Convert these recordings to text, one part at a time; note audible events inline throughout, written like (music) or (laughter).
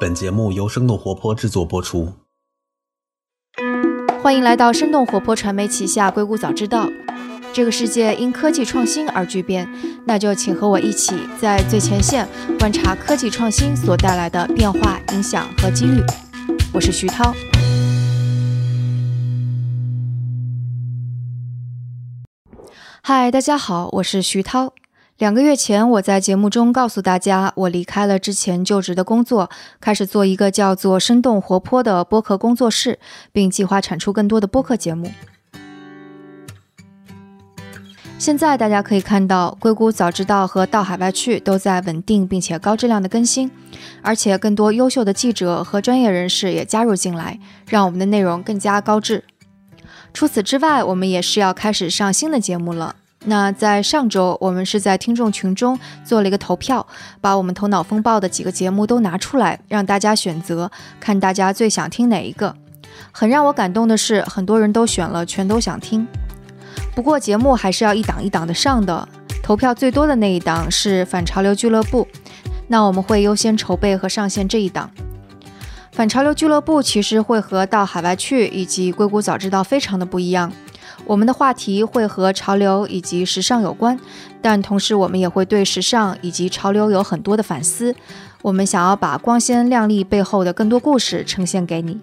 本节目由生动活泼制作播出。欢迎来到生动活泼传媒旗下《硅谷早知道》。这个世界因科技创新而巨变，那就请和我一起在最前线观察科技创新所带来的变化、影响和机遇。我是徐涛。嗨，大家好，我是徐涛。两个月前，我在节目中告诉大家，我离开了之前就职的工作，开始做一个叫做“生动活泼”的播客工作室，并计划产出更多的播客节目。现在大家可以看到，硅谷早知道和到海外去都在稳定并且高质量的更新，而且更多优秀的记者和专业人士也加入进来，让我们的内容更加高质。除此之外，我们也是要开始上新的节目了。那在上周，我们是在听众群中做了一个投票，把我们头脑风暴的几个节目都拿出来，让大家选择，看大家最想听哪一个。很让我感动的是，很多人都选了全都想听。不过节目还是要一档一档的上的，投票最多的那一档是反潮流俱乐部，那我们会优先筹备和上线这一档。反潮流俱乐部其实会和到海外去以及硅谷早知道非常的不一样。我们的话题会和潮流以及时尚有关，但同时我们也会对时尚以及潮流有很多的反思。我们想要把光鲜亮丽背后的更多故事呈现给你。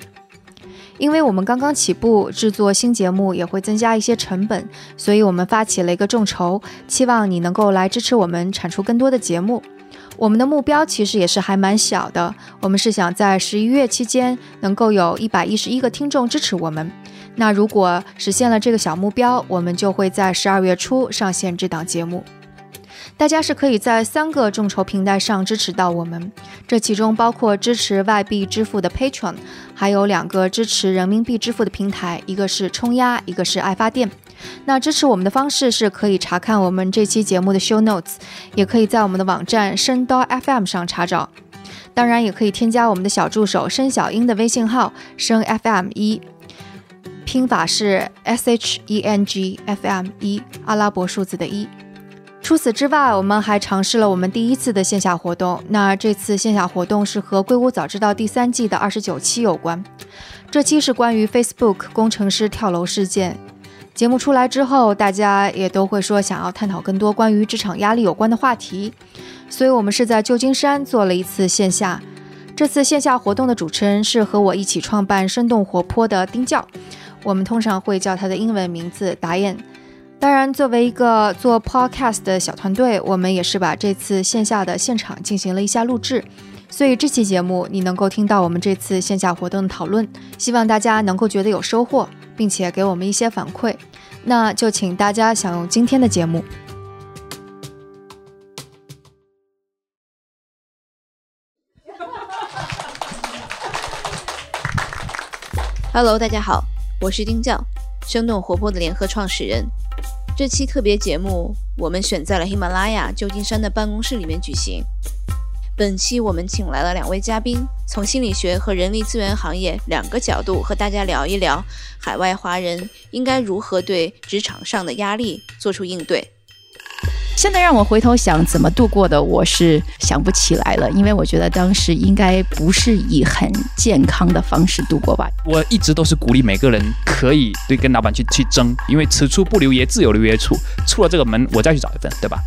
因为我们刚刚起步，制作新节目也会增加一些成本，所以我们发起了一个众筹，期望你能够来支持我们产出更多的节目。我们的目标其实也是还蛮小的，我们是想在十一月期间能够有一百一十一个听众支持我们。那如果实现了这个小目标，我们就会在十二月初上线这档节目。大家是可以在三个众筹平台上支持到我们，这其中包括支持外币支付的 Patron，还有两个支持人民币支付的平台，一个是冲压，一个是爱发电。那支持我们的方式是可以查看我们这期节目的 Show Notes，也可以在我们的网站声刀 FM 上查找。当然，也可以添加我们的小助手申小英的微信号声 FM 一。拼法是 S H E N G F M 一阿拉伯数字的一。除此之外，我们还尝试了我们第一次的线下活动。那这次线下活动是和《硅谷早知道》第三季的二十九期有关。这期是关于 Facebook 工程师跳楼事件。节目出来之后，大家也都会说想要探讨更多关于职场压力有关的话题，所以我们是在旧金山做了一次线下。这次线下活动的主持人是和我一起创办生动活泼的丁教。我们通常会叫他的英文名字达燕。当然，作为一个做 podcast 的小团队，我们也是把这次线下的现场进行了一下录制。所以这期节目你能够听到我们这次线下活动的讨论，希望大家能够觉得有收获，并且给我们一些反馈。那就请大家享用今天的节目。Hello，大家好。我是丁教，生动活泼的联合创始人。这期特别节目我们选在了喜马拉雅旧金山的办公室里面举行。本期我们请来了两位嘉宾，从心理学和人力资源行业两个角度和大家聊一聊海外华人应该如何对职场上的压力做出应对。现在让我回头想怎么度过的，我是想不起来了，因为我觉得当时应该不是以很健康的方式度过吧。我一直都是鼓励每个人可以对跟老板去去争，因为此处不留爷，自有留爷处。出了这个门，我再去找一份，对吧？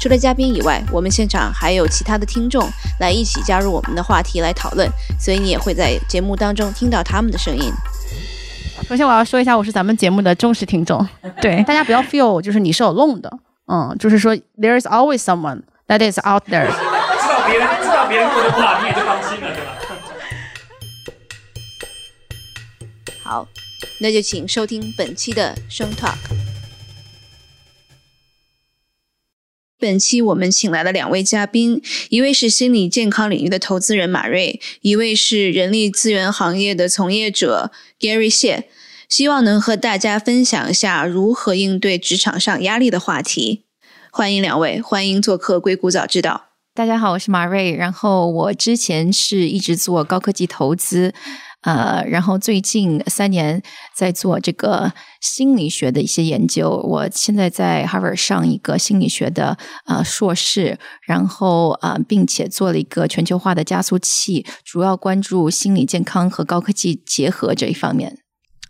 除了嘉宾以外，我们现场还有其他的听众来一起加入我们的话题来讨论，所以你也会在节目当中听到他们的声音。首先我要说一下，我是咱们节目的忠实听众，(laughs) 对大家不要 feel 就是你是有弄的。嗯，就是说，there is always someone that is out there。知道别人知道别人过得不好，你也就放心了，对吧？好，那就请收听本期的声 talk。本期我们请来了两位嘉宾，一位是心理健康领域的投资人马瑞，一位是人力资源行业的从业者 Gary 谢。希望能和大家分享一下如何应对职场上压力的话题。欢迎两位，欢迎做客硅谷早知道。大家好，我是马瑞。然后我之前是一直做高科技投资，呃，然后最近三年在做这个心理学的一些研究。我现在在 Harvard 上一个心理学的呃硕士，然后啊，并且做了一个全球化的加速器，主要关注心理健康和高科技结合这一方面。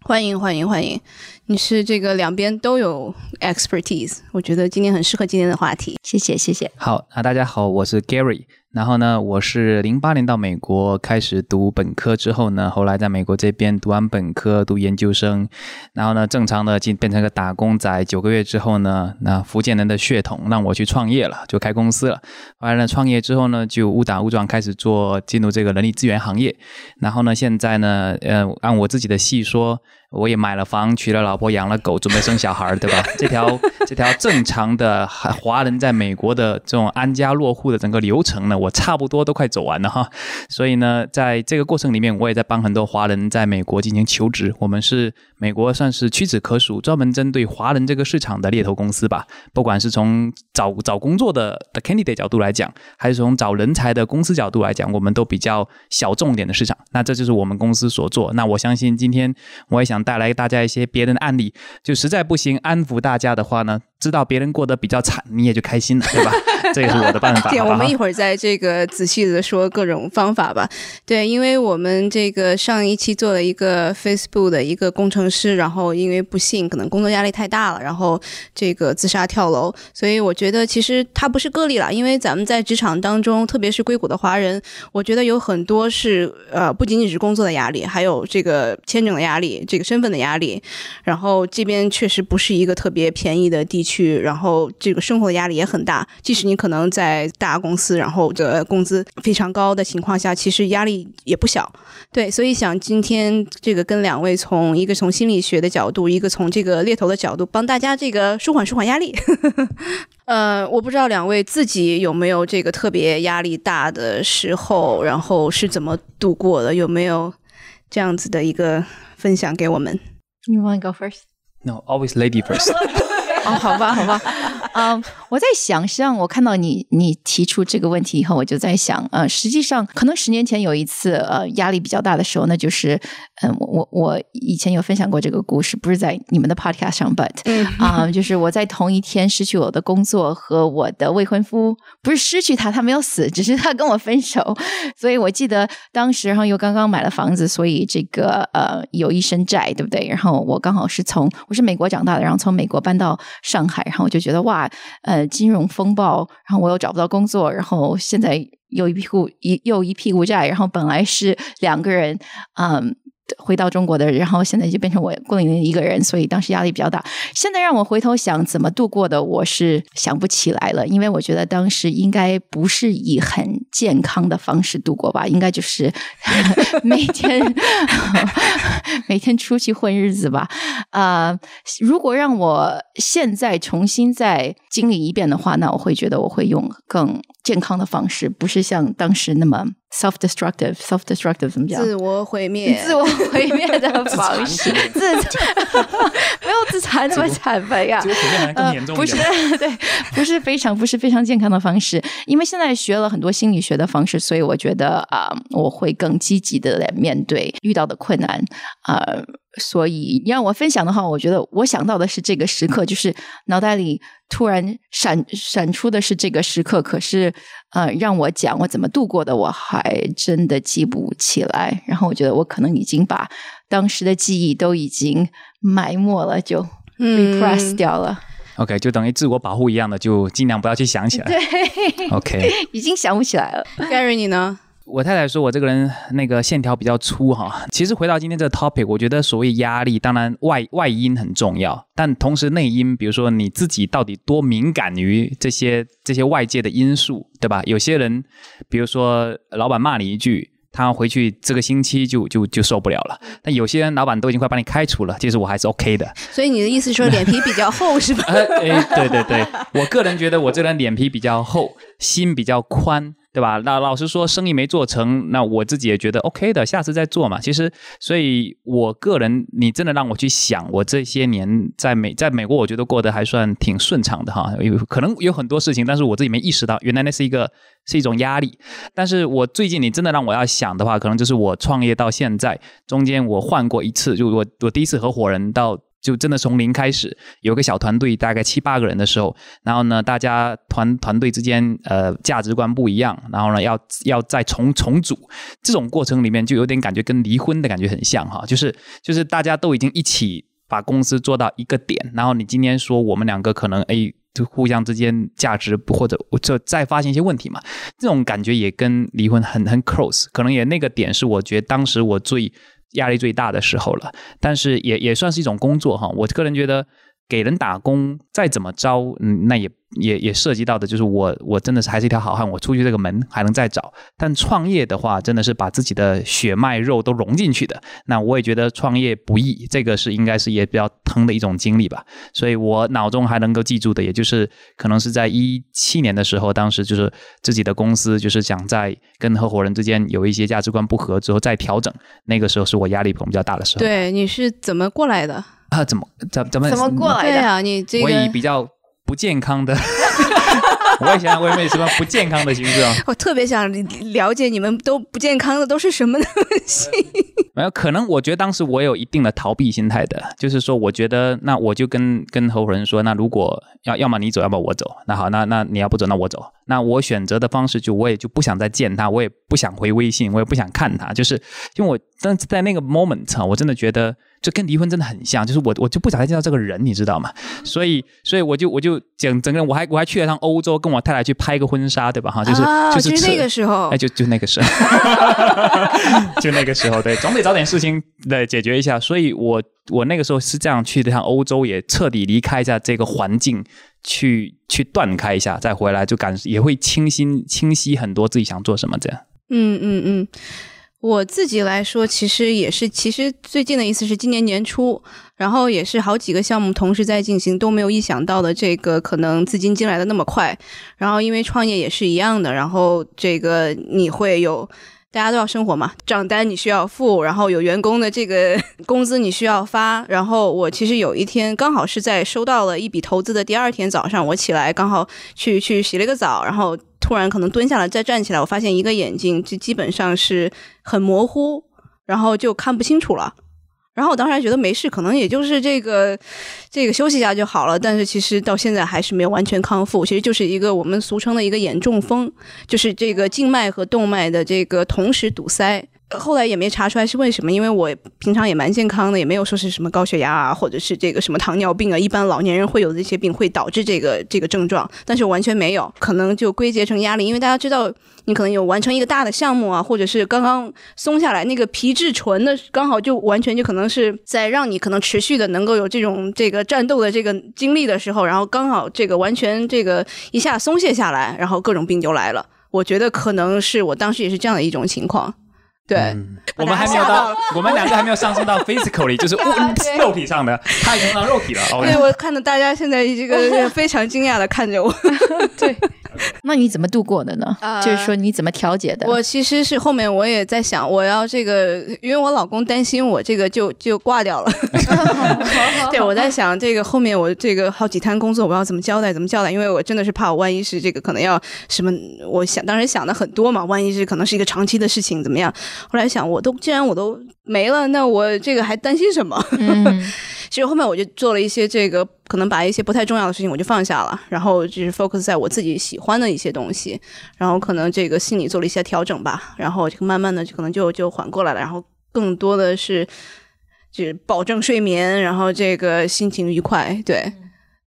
欢迎欢迎欢迎！你是这个两边都有 expertise，我觉得今天很适合今天的话题。谢谢谢谢。好啊，大家好，我是 Gary。然后呢，我是零八年到美国开始读本科之后呢，后来在美国这边读完本科读研究生，然后呢，正常的进变成个打工仔。九个月之后呢，那福建人的血统让我去创业了，就开公司了。后来呢，创业之后呢，就误打误撞开始做进入这个人力资源行业。然后呢，现在呢，呃，按我自己的细说。我也买了房，娶了老婆，养了狗，准备生小孩，对吧？这条这条正常的华人在美国的这种安家落户的整个流程呢，我差不多都快走完了哈。所以呢，在这个过程里面，我也在帮很多华人在美国进行求职。我们是美国算是屈指可数专门针对华人这个市场的猎头公司吧。不管是从找找工作的的 candidate 角度来讲，还是从找人才的公司角度来讲，我们都比较小众点的市场。那这就是我们公司所做。那我相信今天我也想。带来大家一些别人的案例，就实在不行安抚大家的话呢。知道别人过得比较惨，你也就开心了，对吧？(laughs) 这也是我的办法。(laughs) 对，我们一会儿在这个仔细的说各种方法吧。对，因为我们这个上一期做了一个 Facebook 的一个工程师，然后因为不幸可能工作压力太大了，然后这个自杀跳楼。所以我觉得其实他不是个例了，因为咱们在职场当中，特别是硅谷的华人，我觉得有很多是呃不仅仅是工作的压力，还有这个签证的压力，这个身份的压力。然后这边确实不是一个特别便宜的地。区，然后这个生活的压力也很大。即使你可能在大公司，然后的工资非常高的情况下，其实压力也不小。对，所以想今天这个跟两位从一个从心理学的角度，一个从这个猎头的角度，帮大家这个舒缓舒缓压力。(laughs) 呃，我不知道两位自己有没有这个特别压力大的时候，然后是怎么度过的？有没有这样子的一个分享给我们？You want to go first? No, always lady first. (laughs) 哦，好吧，好吧，嗯，(laughs) 我在想，实际上我看到你你提出这个问题以后，我就在想，呃，实际上可能十年前有一次，呃，压力比较大的时候，那就是，嗯，我我以前有分享过这个故事，不是在你们的 podcast 上，but，啊，就是我在同一天失去我的工作和我的未婚夫，不是失去他，他没有死，只是他跟我分手，所以我记得当时，然后又刚刚买了房子，所以这个呃有一身债，对不对？然后我刚好是从我是美国长大的，然后从美国搬到。上海，然后我就觉得哇，呃，金融风暴，然后我又找不到工作，然后现在又一屁股一又一屁股债，然后本来是两个人，嗯。回到中国的，然后现在就变成我孤零零一个人，所以当时压力比较大。现在让我回头想怎么度过的，我是想不起来了，因为我觉得当时应该不是以很健康的方式度过吧，应该就是每天每天出去混日子吧。啊，如果让我现在重新再经历一遍的话，那我会觉得我会用更健康的方式，不是像当时那么。self-destructive，self-destructive 怎么讲？自我毁灭，自我毁灭的方式，自 (laughs) 没有自残那么惨吧？呀，自我毁灭更严重不是，(laughs) 对，不是非常，不是非常健康的方式。因为现在学了很多心理学的方式，所以我觉得啊，我会更积极的来面对遇到的困难啊。所以你让我分享的话，我觉得我想到的是这个时刻，就是脑袋里突然闪闪出的是这个时刻。可是，呃，让我讲我怎么度过的，我还真的记不起来。然后我觉得我可能已经把当时的记忆都已经埋没了，就 repress 掉了。OK，就等于自我保护一样的，就尽量不要去想起来。对，OK，(laughs) 已经想不起来了。Gary，你呢？我太太说我这个人那个线条比较粗哈。其实回到今天这个 topic，我觉得所谓压力，当然外外因很重要，但同时内因，比如说你自己到底多敏感于这些这些外界的因素，对吧？有些人，比如说老板骂你一句，他回去这个星期就就就受不了了。但有些人老板都已经快把你开除了，其实我还是 OK 的。所以你的意思说脸皮比较厚是吧？(laughs) 哎，对对对，我个人觉得我这人脸皮比较厚，心比较宽。对吧？那老实说，生意没做成，那我自己也觉得 OK 的，下次再做嘛。其实，所以我个人，你真的让我去想，我这些年在美在美国，我觉得过得还算挺顺畅的哈。有可能有很多事情，但是我自己没意识到，原来那是一个是一种压力。但是我最近你真的让我要想的话，可能就是我创业到现在中间我换过一次，就我我第一次合伙人到。就真的从零开始，有个小团队，大概七八个人的时候，然后呢，大家团团队之间呃价值观不一样，然后呢要要再重重组，这种过程里面就有点感觉跟离婚的感觉很像哈，就是就是大家都已经一起把公司做到一个点，然后你今天说我们两个可能哎就互相之间价值不或者就再发现一些问题嘛，这种感觉也跟离婚很很 close，可能也那个点是我觉得当时我最。压力最大的时候了，但是也也算是一种工作哈。我个人觉得，给人打工再怎么着，嗯，那也。也也涉及到的就是我我真的是还是一条好汉，我出去这个门还能再找。但创业的话，真的是把自己的血脉肉都融进去的。那我也觉得创业不易，这个是应该是也比较疼的一种经历吧。所以我脑中还能够记住的，也就是可能是在一七年的时候，当时就是自己的公司就是想在跟合伙人之间有一些价值观不合之后再调整。那个时候是我压力比较大的时候。对，你是怎么过来的？啊，怎么怎怎么怎么过来的？对啊，你这个我以比较。不健康的，(laughs) 我也想问问什么不健康的形式啊？(laughs) 我特别想了解你们都不健康的都是什么东西？(laughs) 没有，可能我觉得当时我有一定的逃避心态的，就是说，我觉得那我就跟跟合伙人说，那如果要要么你走，要么我走，那好，那那你要不走，那我走。那我选择的方式就我也就不想再见他，我也不想回微信，我也不想看他，就是因为我但在那个 moment 啊，我真的觉得。就跟离婚真的很像，就是我我就不想再见到这个人，你知道吗？所以所以我就我就整整个人，我还我还去了趟欧洲，跟我太太去拍个婚纱，对吧？哈，就是就是那个时候，哎，就就那个时候，(laughs) 就那个时候，对，总得找点事情来解决一下。所以我我那个时候是这样去的趟欧洲，也彻底离开一下这个环境，去去断开一下，再回来就感也会清新清晰很多自己想做什么这样。嗯嗯嗯。我自己来说，其实也是，其实最近的意思是今年年初，然后也是好几个项目同时在进行，都没有意想到的这个可能资金进来的那么快。然后因为创业也是一样的，然后这个你会有大家都要生活嘛，账单你需要付，然后有员工的这个 (laughs) 工资你需要发。然后我其实有一天刚好是在收到了一笔投资的第二天早上，我起来刚好去去洗了个澡，然后。突然可能蹲下来再站起来，我发现一个眼睛就基本上是很模糊，然后就看不清楚了。然后我当时还觉得没事，可能也就是这个这个休息一下就好了。但是其实到现在还是没有完全康复，其实就是一个我们俗称的一个眼中风，就是这个静脉和动脉的这个同时堵塞。后来也没查出来是为什么，因为我平常也蛮健康的，也没有说是什么高血压啊，或者是这个什么糖尿病啊，一般老年人会有的这些病会导致这个这个症状，但是完全没有，可能就归结成压力，因为大家知道你可能有完成一个大的项目啊，或者是刚刚松下来那个皮质醇的，刚好就完全就可能是在让你可能持续的能够有这种这个战斗的这个经历的时候，然后刚好这个完全这个一下松懈下来，然后各种病就来了。我觉得可能是我当时也是这样的一种情况。对，我们还没有到，我们两个还没有上升到 physically，就是物 (laughs) 肉体上的，他已经到肉体了。对，我看到大家现在这个 (laughs) 非常惊讶的看着我。(laughs) 对。(laughs) 那你怎么度过的呢？就是说你怎么调节的？我其实是后面我也在想，我要这个，因为我老公担心我这个就就挂掉了。(laughs) (laughs) 对，我在想这个后面我这个好几摊工作我要怎么交代，怎么交代？因为我真的是怕我万一是这个可能要什么，我想当时想的很多嘛，万一是可能是一个长期的事情怎么样？后来想，我都既然我都没了，那我这个还担心什么？其实后面我就做了一些这个，可能把一些不太重要的事情我就放下了，然后就是 focus 在我自己喜欢的一些东西，然后可能这个心理做了一些调整吧，然后这个慢慢的可能就就缓过来了，然后更多的是就是保证睡眠，然后这个心情愉快，对，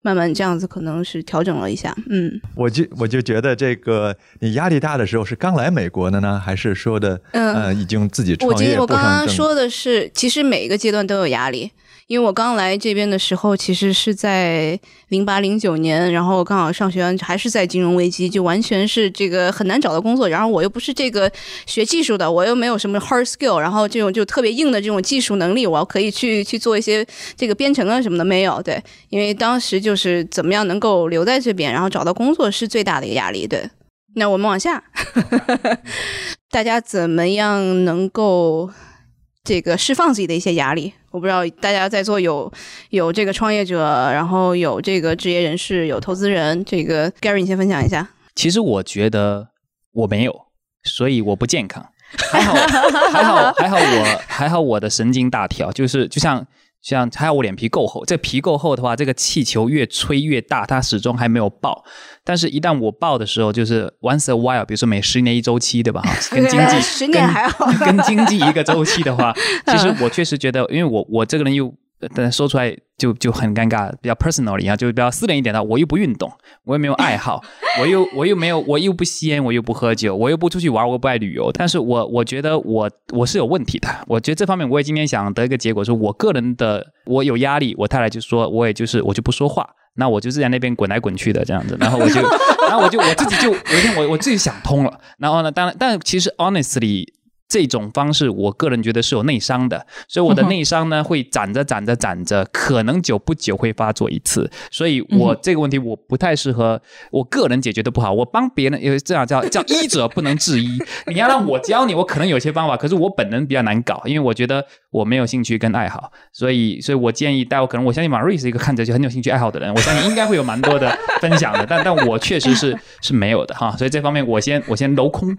慢慢这样子可能是调整了一下，嗯，我就我就觉得这个你压力大的时候是刚来美国的呢，还是说的嗯已经自己创业？我刚刚说的是，其实每一个阶段都有压力。因为我刚来这边的时候，其实是在零八零九年，然后刚好上学完还是在金融危机，就完全是这个很难找到工作。然后我又不是这个学技术的，我又没有什么 hard skill，然后这种就特别硬的这种技术能力，我可以去去做一些这个编程啊什么的没有。对，因为当时就是怎么样能够留在这边，然后找到工作是最大的一个压力。对。那我们往下，(laughs) 大家怎么样能够这个释放自己的一些压力？我不知道大家在座有有这个创业者，然后有这个职业人士，有投资人。这个 Gary，你先分享一下。其实我觉得我没有，所以我不健康。还好，还好，还好，我还好，我的神经大条，就是就像。像还有我脸皮够厚，这皮够厚的话，这个气球越吹越大，它始终还没有爆。但是，一旦我爆的时候，就是 once a while，比如说每十年一周期，对吧？(laughs) 哈，跟经济十年还好，跟经济一个周期的话，(laughs) 其实我确实觉得，因为我我这个人又。但说出来就就很尴尬，比较 personal 一样，就比较私人一点的。我又不运动，我又没有爱好，(laughs) 我又我又没有，我又不吸烟，我又不喝酒，我又不出去玩，我又不爱旅游。但是我我觉得我我是有问题的。我觉得这方面我也今天想得一个结果，说我个人的我有压力，我太太就说我也就是我就不说话，那我就是在那边滚来滚去的这样子。然后我就 (laughs) 然后我就我自己就有一天我我自己想通了。然后呢，当然但其实 honestly。这种方式，我个人觉得是有内伤的，所以我的内伤呢会攒着攒着攒着，可能久不久会发作一次。所以我这个问题我不太适合，我个人解决的不好。我帮别人，因为这样叫叫医者不能治医。(laughs) 你要让我教你，我可能有些方法，可是我本人比较难搞，因为我觉得我没有兴趣跟爱好。所以，所以我建议大家可能我相信马瑞是一个看着就很有兴趣爱好的人，我相信应该会有蛮多的分享的。但但我确实是是没有的哈，所以这方面我先我先镂空。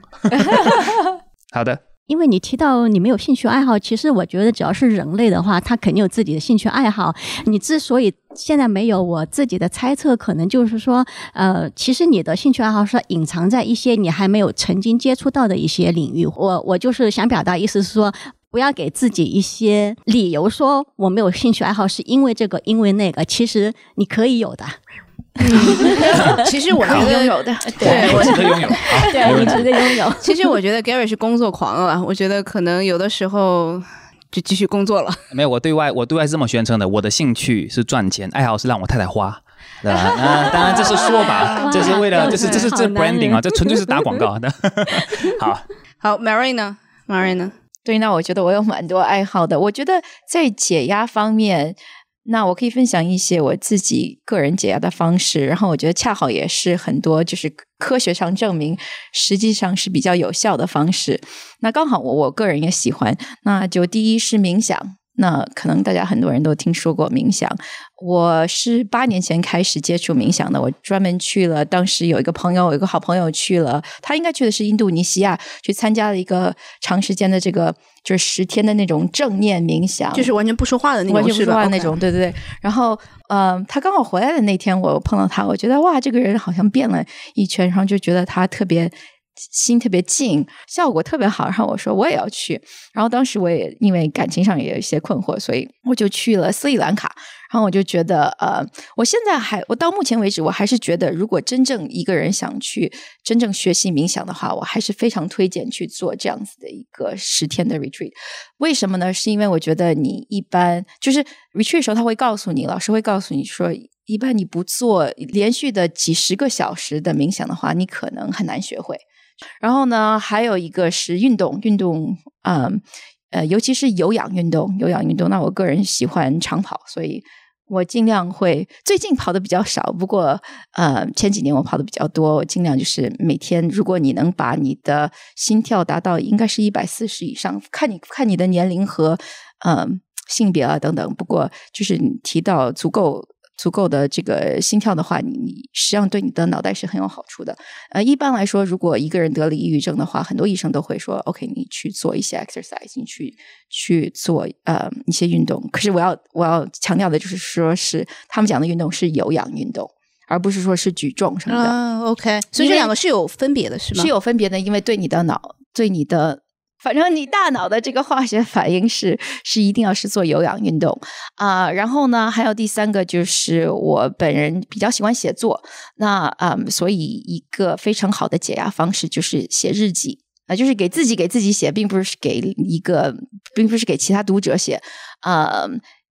(laughs) 好的。因为你提到你没有兴趣爱好，其实我觉得只要是人类的话，他肯定有自己的兴趣爱好。你之所以现在没有，我自己的猜测可能就是说，呃，其实你的兴趣爱好是隐藏在一些你还没有曾经接触到的一些领域。我我就是想表达意思是说，不要给自己一些理由说我没有兴趣爱好是因为这个因为那个，其实你可以有的。(laughs) 其实我觉得拥有的，对我 (laughs) 值得拥有，对，你值得拥有。其实我觉得 Gary 是工作狂啊，我觉得可能有的时候就继续工作了。(laughs) 没有，我对外我对外是这么宣称的，我的兴趣是赚钱，爱好是让我太太花，对吧？那当然这是说法，这是为了，这是这是这 branding 啊，这纯粹是打广告的。好，好，Mary 呢？Mary 呢？对，那我觉得我有蛮多爱好的，我觉得在解压方面。那我可以分享一些我自己个人解压的方式，然后我觉得恰好也是很多就是科学上证明，实际上是比较有效的方式。那刚好我我个人也喜欢，那就第一是冥想。那可能大家很多人都听说过冥想。我是八年前开始接触冥想的，我专门去了。当时有一个朋友，有一个好朋友去了，他应该去的是印度尼西亚，去参加了一个长时间的这个就是十天的那种正念冥想，就是完全不说话的那种，完全不说话那种。对对对。然后，嗯，他刚好回来的那天，我碰到他，我觉得哇，这个人好像变了一圈，然后就觉得他特别。心特别静，效果特别好。然后我说我也要去。然后当时我也因为感情上也有一些困惑，所以我就去了斯里兰卡。然后我就觉得，呃，我现在还，我到目前为止，我还是觉得，如果真正一个人想去真正学习冥想的话，我还是非常推荐去做这样子的一个十天的 retreat。为什么呢？是因为我觉得你一般就是 retreat 时候，他会告诉你，老师会告诉你说，一般你不做连续的几十个小时的冥想的话，你可能很难学会。然后呢，还有一个是运动，运动，嗯，呃，尤其是有氧运动，有氧运动。那我个人喜欢长跑，所以我尽量会最近跑的比较少。不过，呃，前几年我跑的比较多，我尽量就是每天，如果你能把你的心跳达到应该是一百四十以上，看你看你的年龄和嗯性别啊等等。不过，就是你提到足够。足够的这个心跳的话，你你实际上对你的脑袋是很有好处的。呃，一般来说，如果一个人得了抑郁症的话，很多医生都会说：“OK，你去做一些 exercise，你去去做呃一些运动。”可是我要我要强调的就是说，是他们讲的运动是有氧运动，而不是说是举重什么的。啊，OK，所以这两个是有分别的，是吗？是有分别的，因为对你的脑，对你的。反正你大脑的这个化学反应是是一定要是做有氧运动啊，然后呢，还有第三个就是我本人比较喜欢写作，那嗯，所以一个非常好的解压方式就是写日记啊，就是给自己给自己写，并不是给一个，并不是给其他读者写啊。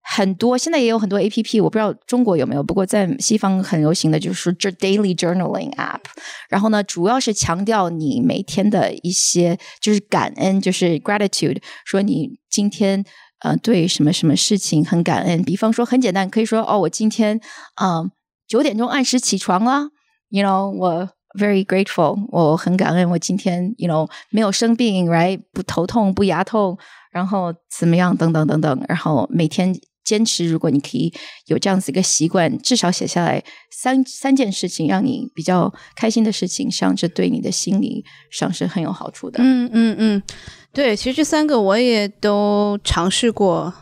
很多现在也有很多 A P P，我不知道中国有没有。不过在西方很流行的就是这 Daily Journaling App。然后呢，主要是强调你每天的一些就是感恩，就是 Gratitude，说你今天呃对什么什么事情很感恩。比方说很简单，可以说哦，我今天嗯九点钟按时起床了，you know 我。very grateful，我很感恩，我今天 you know 没有生病，right 不头痛不牙痛，然后怎么样等等等等，然后每天坚持，如果你可以有这样子一个习惯，至少写下来三三件事情，让你比较开心的事情，像这对你的心理上是很有好处的。嗯嗯嗯，对，其实这三个我也都尝试过。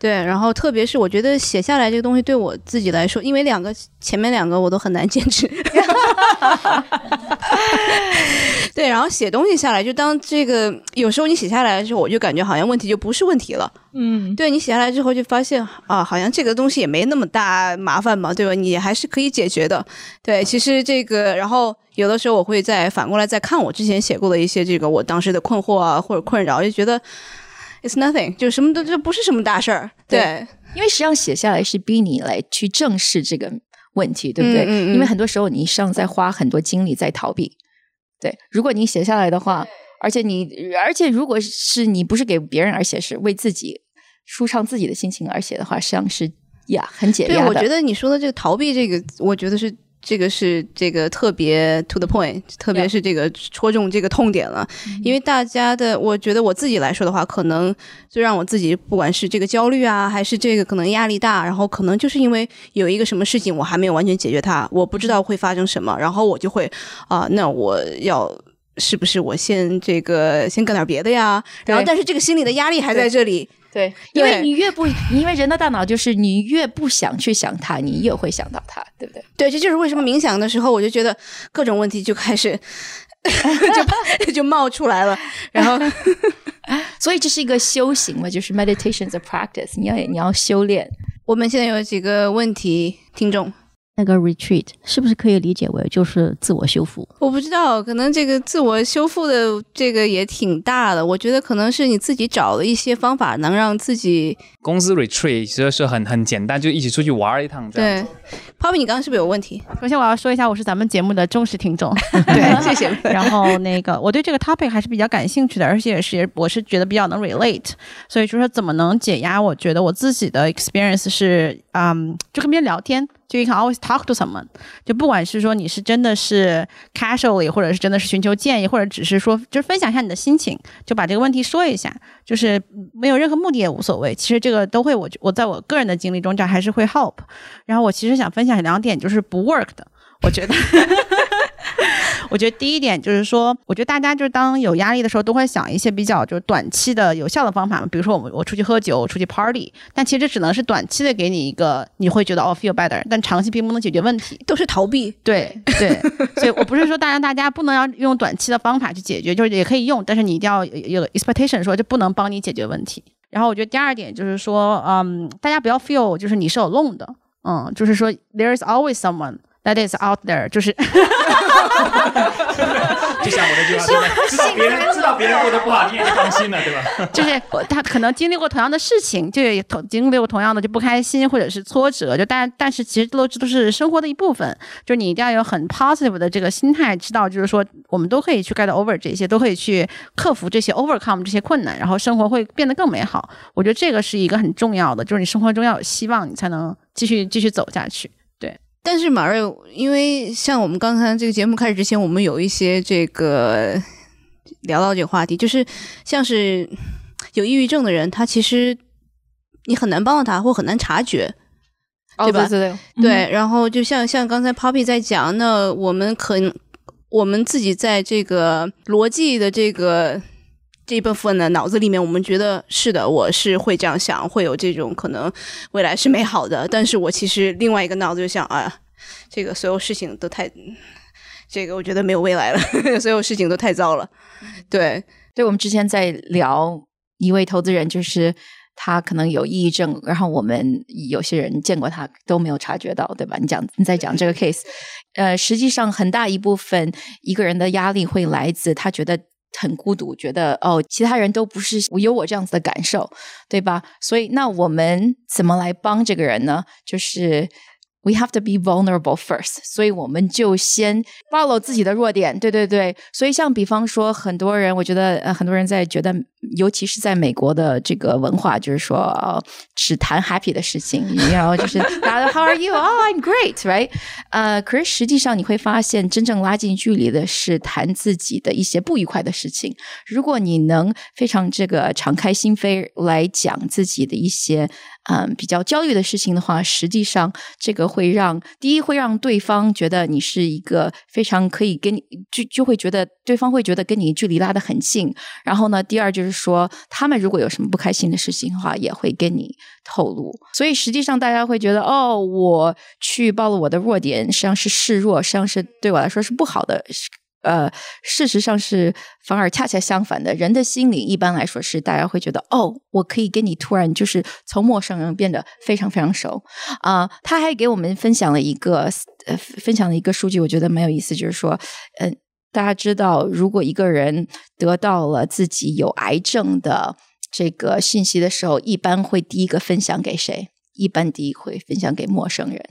对，然后特别是我觉得写下来这个东西对我自己来说，因为两个前面两个我都很难坚持。(laughs) 对，然后写东西下来，就当这个有时候你写下来的时候，我就感觉好像问题就不是问题了。嗯，对你写下来之后就发现啊，好像这个东西也没那么大麻烦嘛，对吧？你还是可以解决的。对，其实这个，然后有的时候我会再反过来再看我之前写过的一些这个我当时的困惑啊或者困扰，就觉得 it's nothing，就什么都这不是什么大事儿。对，因为实际上写下来是逼你来去正视这个问题，对不对？嗯嗯嗯因为很多时候你实际上在花很多精力在逃避。对，如果你写下来的话，而且你，而且如果是你不是给别人而写，是为自己舒畅自己的心情而写的话，实际上是呀很解对，压的。我觉得你说的这个逃避，这个我觉得是这个是这个特别 to the point，特别是这个戳中这个痛点了。因为大家的，我觉得我自己来说的话，可能最让我自己不管是这个焦虑啊，还是这个可能压力大，然后可能就是因为有一个什么事情我还没有完全解决它，我不知道会发生什么，然后我就会啊、那我要。是不是我先这个先干点别的呀？然后，但是这个心理的压力还在这里。对，因为你越不，因为人的大脑就是你越不想去想它，你越会想到它，对不对？对，这就是为什么冥想的时候，我就觉得各种问题就开始 (laughs) 就 (laughs) 就冒出来了，然后 (laughs) 所以这是一个修行嘛，就是 meditation is a practice，你要你要修炼。我们现在有几个问题，听众，那个 retreat 是不是可以理解为就是自我修复？我不知道，可能这个自我修复的这个也挺大的，我觉得可能是你自己找了一些方法，能让自己公司 retreat 其实是很很简单，就一起出去玩一趟这样对。Poppy，你刚刚是不是有问题？首先我要说一下，我是咱们节目的忠实听众，(laughs) 对，谢谢。然后那个，我对这个 topic 还是比较感兴趣的，而且也是我是觉得比较能 relate，所以就说怎么能解压？我觉得我自己的 experience 是，嗯，就跟别人聊天，就 you can always talk to someone，就不管是说你是真的是 casually，或者是真的是寻求建议，或者只是说就是分享一下你的心情，就把这个问题说一下，就是没有任何目的也无所谓。其实这个都会我我在我个人的经历中，这还是会 help。然后我其实想分享两点，就是不 work 的，我觉得。我觉得第一点就是说，我觉得大家就是当有压力的时候，都会想一些比较就是短期的有效的方法嘛，比如说我们我出去喝酒，我出去 party，但其实这只能是短期的给你一个你会觉得哦 feel better，但长期并不能解决问题，都是逃避。对对，所以我不是说大家大家不能要用短期的方法去解决，就是也可以用，但是你一定要有有 expectation 说这不能帮你解决问题。然后我觉得第二点就是说，嗯，大家不要 feel 就是你是有 alone 的，嗯，就是说 there is always someone that is out there，就是 (laughs) 就像我的句话，对吧知道别人知道别人过得不好，你也就放心了，对吧？(laughs) 就是他可能经历过同样的事情，就也同经历过同样的就不开心或者是挫折，就但但是其实都都是生活的一部分，就是你一定要有很 positive 的这个心态，知道就是说我们都可以去 get over 这些，都可以去克服这些 overcome 这些困难，然后生活会变得更美好。我觉得这个是一个很重要的，就是你生活中要有希望，你才能继续继续走下去。对，但是马瑞，因为像我们刚才这个节目开始之前，我们有一些这个聊到这个话题，就是像是有抑郁症的人，他其实你很难帮到他，或很难察觉。对吧？对对对，然后就像像刚才 Poppy 在讲，那我们可能我们自己在这个逻辑的这个这一部分呢脑子里面，我们觉得是的，我是会这样想，会有这种可能未来是美好的，但是我其实另外一个脑子就想，啊，这个所有事情都太，这个我觉得没有未来了，(laughs) 所有事情都太糟了，对，对，我们之前在聊一位投资人，就是他可能有抑郁症，然后我们有些人见过他都没有察觉到，对吧？你讲你在讲这个 case，呃，实际上很大一部分一个人的压力会来自他觉得。很孤独，觉得哦，其他人都不是有我这样子的感受，对吧？所以，那我们怎么来帮这个人呢？就是 We have to be vulnerable first，所以我们就先暴露自己的弱点。对对对，所以像比方说，很多人，我觉得呃，很多人在觉得，尤其是在美国的这个文化，就是说、呃只谈 happy 的事情，然后就是大家都 (laughs) How are you? Oh, I'm great, right? 呃，可是实际上你会发现，真正拉近距离的是谈自己的一些不愉快的事情。如果你能非常这个敞开心扉来讲自己的一些嗯比较焦虑的事情的话，实际上这个会让第一会让对方觉得你是一个非常可以跟你就就会觉得对方会觉得跟你距离拉得很近。然后呢，第二就是说他们如果有什么不开心的事情的话，也会跟你透露。所以实际上大家会觉得哦，我去暴露我的弱点，实际上是示弱，实际上是对我来说是不好的。呃，事实上是反而恰恰相反的。人的心理一般来说是大家会觉得，哦，我可以跟你突然就是从陌生人变得非常非常熟啊、他还给我们分享了一个呃，分享了一个数据，我觉得蛮有意思，就是说，嗯、大家知道，如果一个人得到了自己有癌症的这个信息的时候，一般会第一个分享给谁？一般第一会分享给陌生人，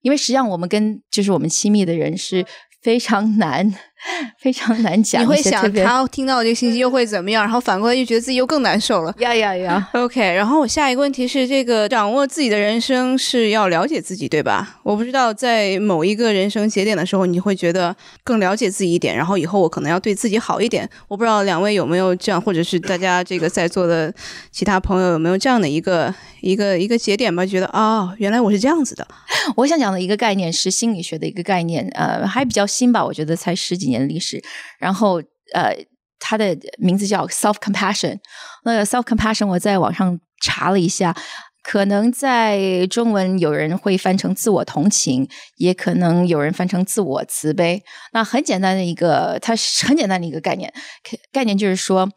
因为实际上我们跟就是我们亲密的人是非常 (laughs) 难、(laughs) 非常难讲你会想他听到这个信息又会怎么样，然后反过来又觉得自己又更难受了。呀呀呀！OK，然后我下一个问题是，这个掌握自己的人生是要了解自己，对吧？我不知道在某一个人生节点的时候，你会觉得更了解自己一点，然后以后我可能要对自己好一点。我不知道两位有没有这样，或者是大家这个在座的其他朋友有没有这样的一个一个一个节点吧？觉得哦、原来我是这样子的。(laughs) 我想讲的一个概念是心理学的一个概念，呃，还比较新吧，我觉得才十几年历史。然后，呃，它的名字叫 self compassion。那 self compassion 我在网上查了一下，可能在中文有人会翻成自我同情，也可能有人翻成自我慈悲。那很简单的一个，它是很简单的一个概念，概念就是说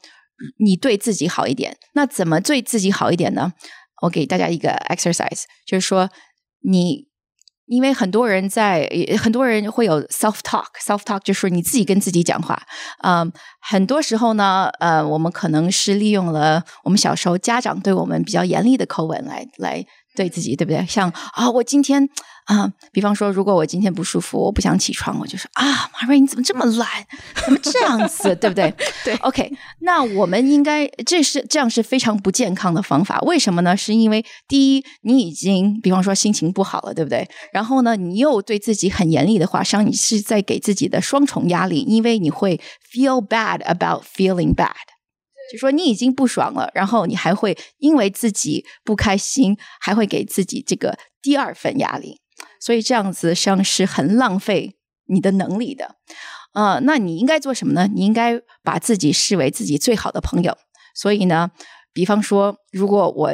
你对自己好一点。那怎么对自己好一点呢？我给大家一个 exercise，就是说你。因为很多人在，很多人会有 self talk，self talk 就是你自己跟自己讲话。嗯，很多时候呢，呃，我们可能是利用了我们小时候家长对我们比较严厉的口吻来来对自己，对不对？像啊，我今天啊、比方说，如果我今天不舒服，我不想起床，我就说啊，马瑞，你怎么这么懒？怎么这样子？对不对？(laughs) 对，OK，那我们应该这是这样是非常不健康的方法。为什么呢？是因为第一，你已经比方说心情不好了，对不对？然后呢，你又对自己很严厉的话，实际上你是在给自己的双重压力，因为你会 feel bad about feeling bad。就说你已经不爽了，然后你还会因为自己不开心，还会给自己这个第二份压力，所以这样子像是很浪费你的能力的。呃，那你应该做什么呢？你应该把自己视为自己最好的朋友。所以呢，比方说，如果我，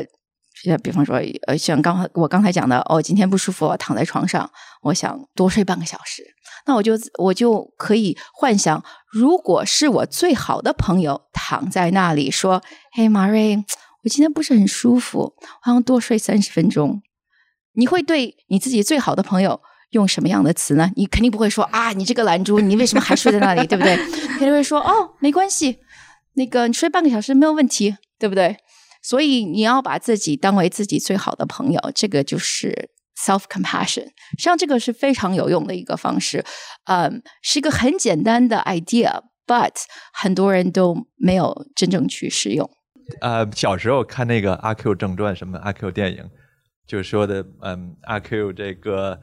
呃，比方说，呃，像刚我刚才讲的，哦，今天不舒服，躺在床上，我想多睡半个小时，那我就我就可以幻想，如果是我最好的朋友躺在那里说：“嘿，马瑞，我今天不是很舒服，我想多睡三十分钟。”你会对你自己最好的朋友用什么样的词呢？你肯定不会说啊，你这个懒猪，你为什么还睡在那里，对不对？肯定会说哦，没关系，那个你睡半个小时没有问题，对不对？所以你要把自己当为自己最好的朋友，这个就是 self compassion。实际上，这个是非常有用的一个方式，嗯，是一个很简单的 idea，but 很多人都没有真正去使用。呃，小时候看那个《阿 Q 正传》什么《阿 Q 电影》，就说的，嗯，阿 Q 这个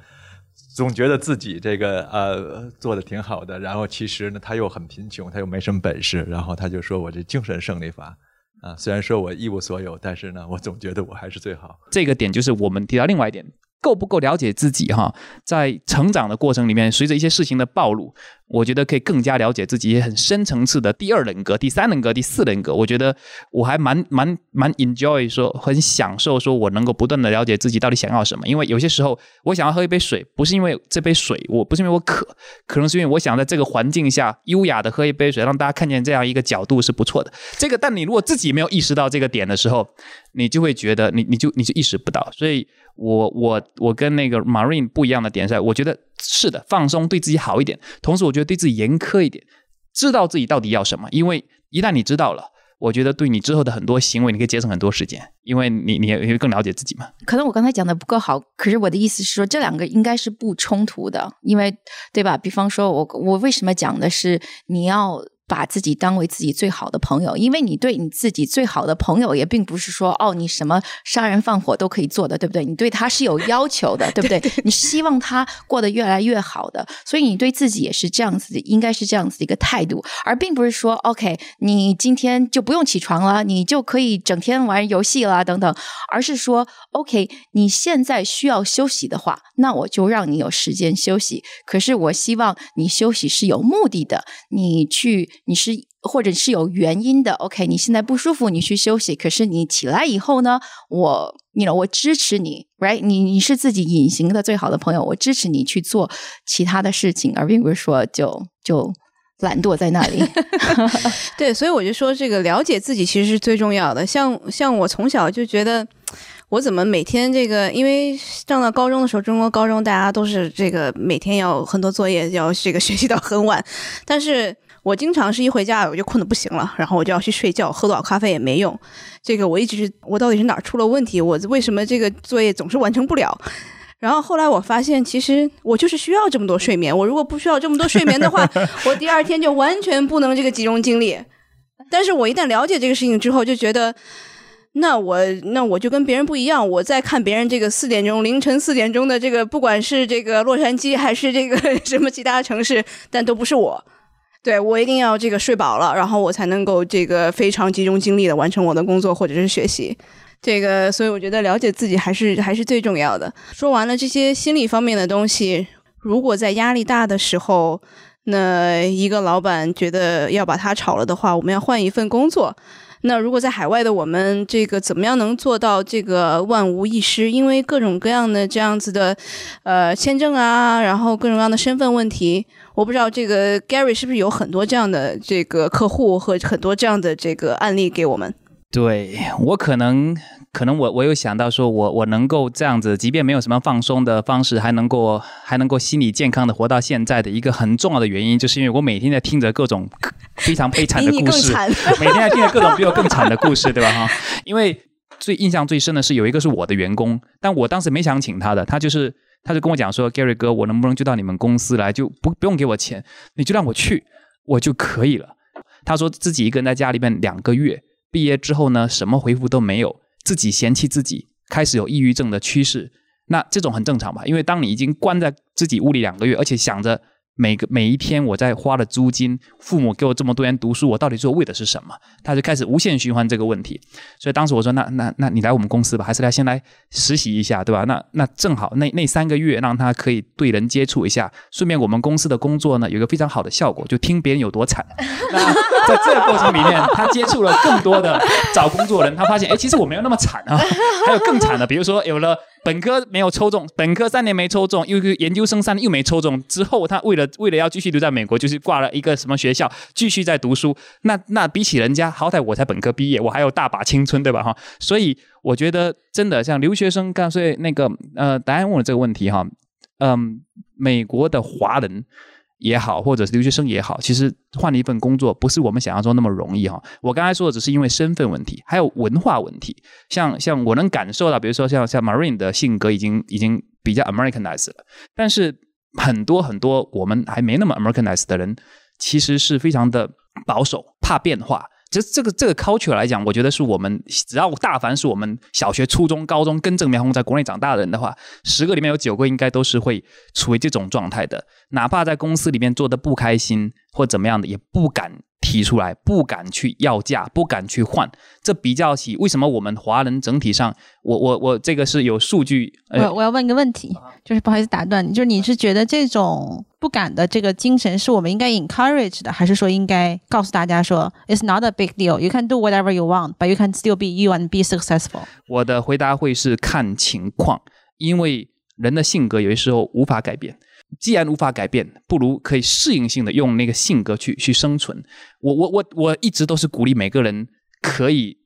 总觉得自己这个呃做的挺好的，然后其实呢他又很贫穷，他又没什么本事，然后他就说我这精神胜利法啊，虽然说我一无所有，但是呢，我总觉得我还是最好。这个点就是我们提到另外一点，够不够了解自己哈？在成长的过程里面，随着一些事情的暴露，我觉得可以更加了解自己，很深层次的第二人格、第三人格、第四人格。我觉得我还蛮蛮蛮 enjoy 说，很享受说我能够不断的了解自己到底想要什么。因为有些时候我想要喝一杯水，不是因为这杯水，我不是因为我渴，可能是因为我想在这个环境下优雅的喝一杯水，让大家看见这样一个角度是不错的。这个，但你如果自己没有意识到这个点的时候，你就会觉得你你就你就意识不到。所以我我我跟那个 Marine 不一样的点是，我觉得是的，放松对自己好一点，同时我觉得对自己严苛一点，知道自己到底要什么。因为一旦你知道了，我觉得对你之后的很多行为，你可以节省很多时间，因为你你也会更了解自己嘛。可能我刚才讲的不够好，可是我的意思是说，这两个应该是不冲突的，因为对吧？比方说，我我为什么讲的是你要。把自己当为自己最好的朋友，因为你对你自己最好的朋友也并不是说哦，你什么杀人放火都可以做的，对不对？你对他是有要求的，对不 (laughs) 对？你希望他过得越来越好的，所以你对自己也是这样子的，应该是这样子的一个态度，而并不是说 OK，你今天就不用起床了，你就可以整天玩游戏啦等等，而是说 OK，你现在需要休息的话，那我就让你有时间休息。可是我希望你休息是有目的的，你去。你是或者是有原因的，OK？你现在不舒服，你去休息。可是你起来以后呢？我，你了我支持你，right？你你是自己隐形的最好的朋友，我支持你去做其他的事情，而并不是说就就懒惰在那里。(laughs) 对，所以我就说，这个了解自己其实是最重要的。像像我从小就觉得，我怎么每天这个，因为上到高中的时候，中国高中大家都是这个每天要很多作业，要这个学习到很晚，但是。我经常是一回家我就困得不行了，然后我就要去睡觉，喝多少咖啡也没用。这个我一直是我到底是哪儿出了问题？我为什么这个作业总是完成不了？然后后来我发现，其实我就是需要这么多睡眠。我如果不需要这么多睡眠的话，(laughs) 我第二天就完全不能这个集中精力。但是我一旦了解这个事情之后，就觉得那我那我就跟别人不一样。我在看别人这个四点钟凌晨四点钟的这个，不管是这个洛杉矶还是这个 (laughs) 什么其他城市，但都不是我。对我一定要这个睡饱了，然后我才能够这个非常集中精力的完成我的工作或者是学习。这个，所以我觉得了解自己还是还是最重要的。说完了这些心理方面的东西，如果在压力大的时候，那一个老板觉得要把他炒了的话，我们要换一份工作。那如果在海外的我们，这个怎么样能做到这个万无一失？因为各种各样的这样子的，呃，签证啊，然后各种各样的身份问题，我不知道这个 Gary 是不是有很多这样的这个客户和很多这样的这个案例给我们。对我可能。可能我我有想到说，我我能够这样子，即便没有什么放松的方式，还能够还能够心理健康的活到现在的一个很重要的原因，就是因为我每天在听着各种非常悲惨的故事，(laughs) 每天还听着各种比我更惨的故事，对吧？哈，因为最印象最深的是有一个是我的员工，但我当时没想请他的，他就是他就跟我讲说，Gary 哥，我能不能就到你们公司来，就不不用给我钱，你就让我去，我就可以了。他说自己一个人在家里面两个月，毕业之后呢，什么回复都没有。自己嫌弃自己，开始有抑郁症的趋势，那这种很正常吧？因为当你已经关在自己屋里两个月，而且想着。每个每一天我在花的租金，父母给我这么多年读书，我到底做为的是什么？他就开始无限循环这个问题。所以当时我说，那那那你来我们公司吧，还是来先来实习一下，对吧？那那正好那那三个月让他可以对人接触一下，顺便我们公司的工作呢有一个非常好的效果，就听别人有多惨。(laughs) 那在这个过程里面，他接触了更多的找工作人，他发现哎，其实我没有那么惨啊，还有更惨的，比如说有了。本科没有抽中，本科三年没抽中，又研究生三年又没抽中。之后他为了为了要继续留在美国，就是挂了一个什么学校，继续在读书。那那比起人家，好歹我才本科毕业，我还有大把青春，对吧？哈，所以我觉得真的像留学生，刚所以那个呃，答案问了这个问题哈，嗯，美国的华人。也好，或者是留学生也好，其实换了一份工作不是我们想象中那么容易哈。我刚才说的只是因为身份问题，还有文化问题。像像我能感受到，比如说像像 Marine 的性格已经已经比较 Americanized 了，但是很多很多我们还没那么 Americanized 的人，其实是非常的保守，怕变化。这这个这个 culture 来讲，我觉得是我们只要大凡是我们小学、初中、高中跟郑苗红在国内长大的人的话，十个里面有九个应该都是会处于这种状态的。哪怕在公司里面做的不开心或怎么样的，也不敢提出来，不敢去要价，不敢去换。这比较起为什么我们华人整体上，我我我这个是有数据。我我要问一个问题，就是不好意思打断你，就是你是觉得这种。不敢的这个精神是我们应该 encourage 的，还是说应该告诉大家说，it's not a big deal, you can do whatever you want, but you can still be you and be successful。我的回答会是看情况，因为人的性格有些时候无法改变。既然无法改变，不如可以适应性的用那个性格去去生存。我我我我一直都是鼓励每个人可以，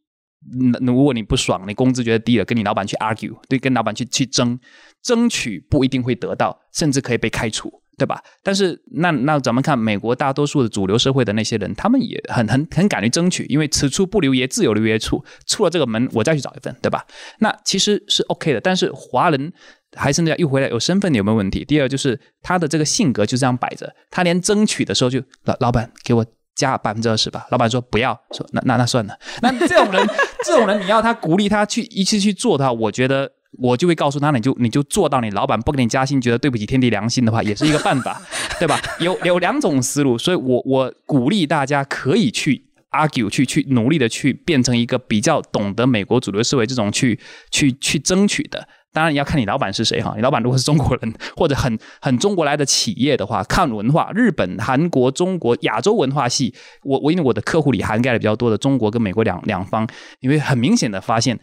如果你不爽，你工资觉得低了，跟你老板去 argue，对，跟老板去去争，争取不一定会得到，甚至可以被开除。对吧？但是那那咱们看美国大多数的主流社会的那些人，他们也很很很敢于争取，因为此处不留爷，自有留爷处。出了这个门，我再去找一份，对吧？那其实是 OK 的。但是华人还是那样，又回来有身份有没有问题？第二就是他的这个性格就这样摆着，他连争取的时候就老老板给我加百分之二十吧，老板说不要，说那那那算了。(laughs) 那这种人，这种人你要他鼓励他去一次去做的话，我觉得。我就会告诉他，你就你就做到，你老板不给你加薪，觉得对不起天地良心的话，也是一个办法，对吧？(laughs) 有有两种思路，所以我我鼓励大家可以去 argue，去去努力的去变成一个比较懂得美国主流思维这种去去去争取的。当然你要看你老板是谁哈，你老板如果是中国人 (laughs) 或者很很中国来的企业的话，看文化，日本、韩国、中国、亚洲文化系，我我因为我的客户里涵盖了比较多的中国跟美国两两方，你会很明显的发现。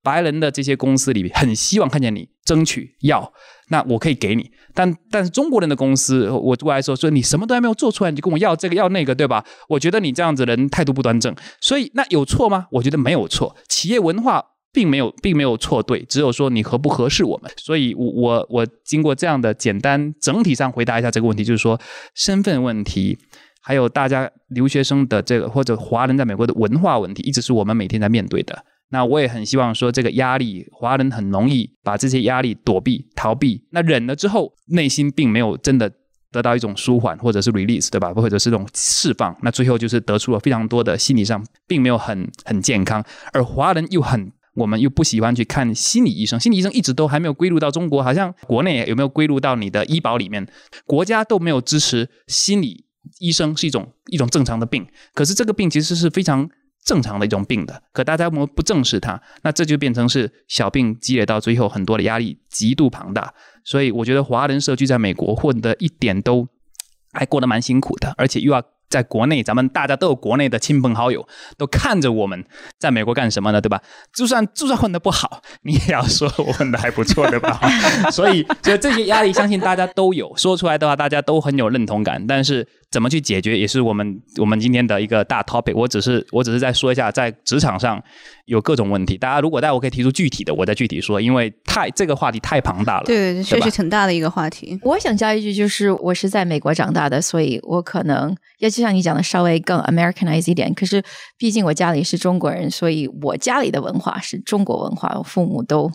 白人的这些公司里很希望看见你争取要，那我可以给你，但但是中国人的公司，我过来说说你什么都还没有做出来，你就跟我要这个要那个，对吧？我觉得你这样子人态度不端正，所以那有错吗？我觉得没有错，企业文化并没有并没有错对，只有说你合不合适我们。所以，我我我经过这样的简单整体上回答一下这个问题，就是说身份问题，还有大家留学生的这个或者华人在美国的文化问题，一直是我们每天在面对的。那我也很希望说，这个压力，华人很容易把这些压力躲避、逃避。那忍了之后，内心并没有真的得到一种舒缓，或者是 release，对吧？或者是这种释放。那最后就是得出了非常多的心理上并没有很很健康。而华人又很，我们又不喜欢去看心理医生。心理医生一直都还没有归入到中国，好像国内有没有归入到你的医保里面？国家都没有支持心理医生是一种一种正常的病。可是这个病其实是非常。正常的一种病的，可大家我们不正视它，那这就变成是小病积累到最后，很多的压力极度庞大。所以我觉得华人社区在美国混的一点都还过得蛮辛苦的，而且又要。在国内，咱们大家都有国内的亲朋好友，都看着我们在美国干什么呢？对吧？就算就算混得不好，你也要说我混得还不错，对吧？(laughs) 所以，所以这些压力，相信大家都有。说出来的话，大家都很有认同感。但是，怎么去解决，也是我们我们今天的一个大 topic。我只是我只是在说一下，在职场上有各种问题。大家如果待会可以提出具体的，我再具体说，因为太这个话题太庞大了。对，确实挺大的一个话题。我想加一句，就是我是在美国长大的，所以我可能要。就像你讲的，稍微更 Americanize 一点。可是，毕竟我家里是中国人，所以我家里的文化是中国文化。我父母都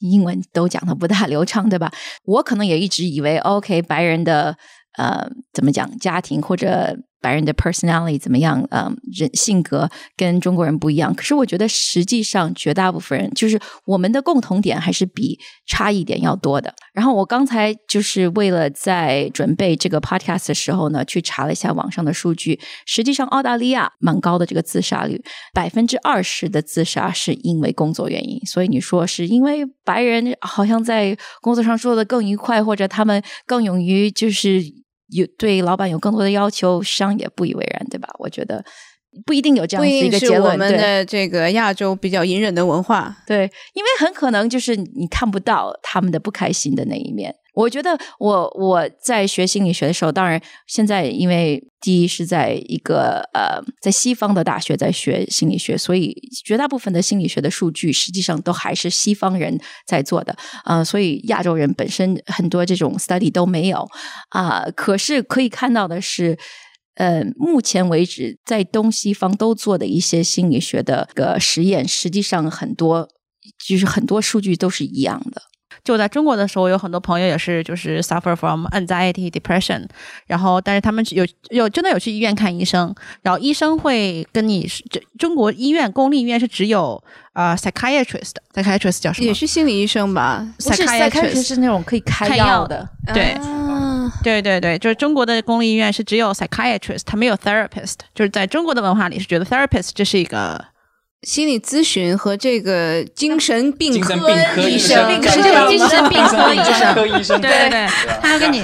英文都讲的不大流畅，对吧？我可能也一直以为，OK，白人的呃，怎么讲，家庭或者。白人的 personality 怎么样？嗯，人性格跟中国人不一样。可是我觉得实际上绝大部分人，就是我们的共同点还是比差异点要多的。然后我刚才就是为了在准备这个 podcast 的时候呢，去查了一下网上的数据。实际上澳大利亚蛮高的这个自杀率，百分之二十的自杀是因为工作原因。所以你说是因为白人好像在工作上做的更愉快，或者他们更勇于就是。有对老板有更多的要求，商也不以为然，对吧？我觉得不一定有这样子一个结论。我们的这个亚洲比较隐忍的文化，对，因为很可能就是你看不到他们的不开心的那一面。我觉得我我在学心理学的时候，当然现在因为第一是在一个呃在西方的大学在学心理学，所以绝大部分的心理学的数据实际上都还是西方人在做的啊，所以亚洲人本身很多这种 study 都没有啊。可是可以看到的是，呃，目前为止在东西方都做的一些心理学的个实验，实际上很多就是很多数据都是一样的。就在中国的时候，有很多朋友也是就是 suffer from anxiety depression，然后但是他们有有真的有去医院看医生，然后医生会跟你这中国医院公立医院是只有啊 psychiatrist，psychiatrist 叫什么？也是心理医生吧？psychiatrist 是那种可以开药的，对，对对对，就是中国的公立医院是只有 psychiatrist，他没有 therapist，就是在中国的文化里是觉得 therapist 这是一个。心理咨询和这个精神病科医生，是这个精神病科医生，对。对对，他要给你，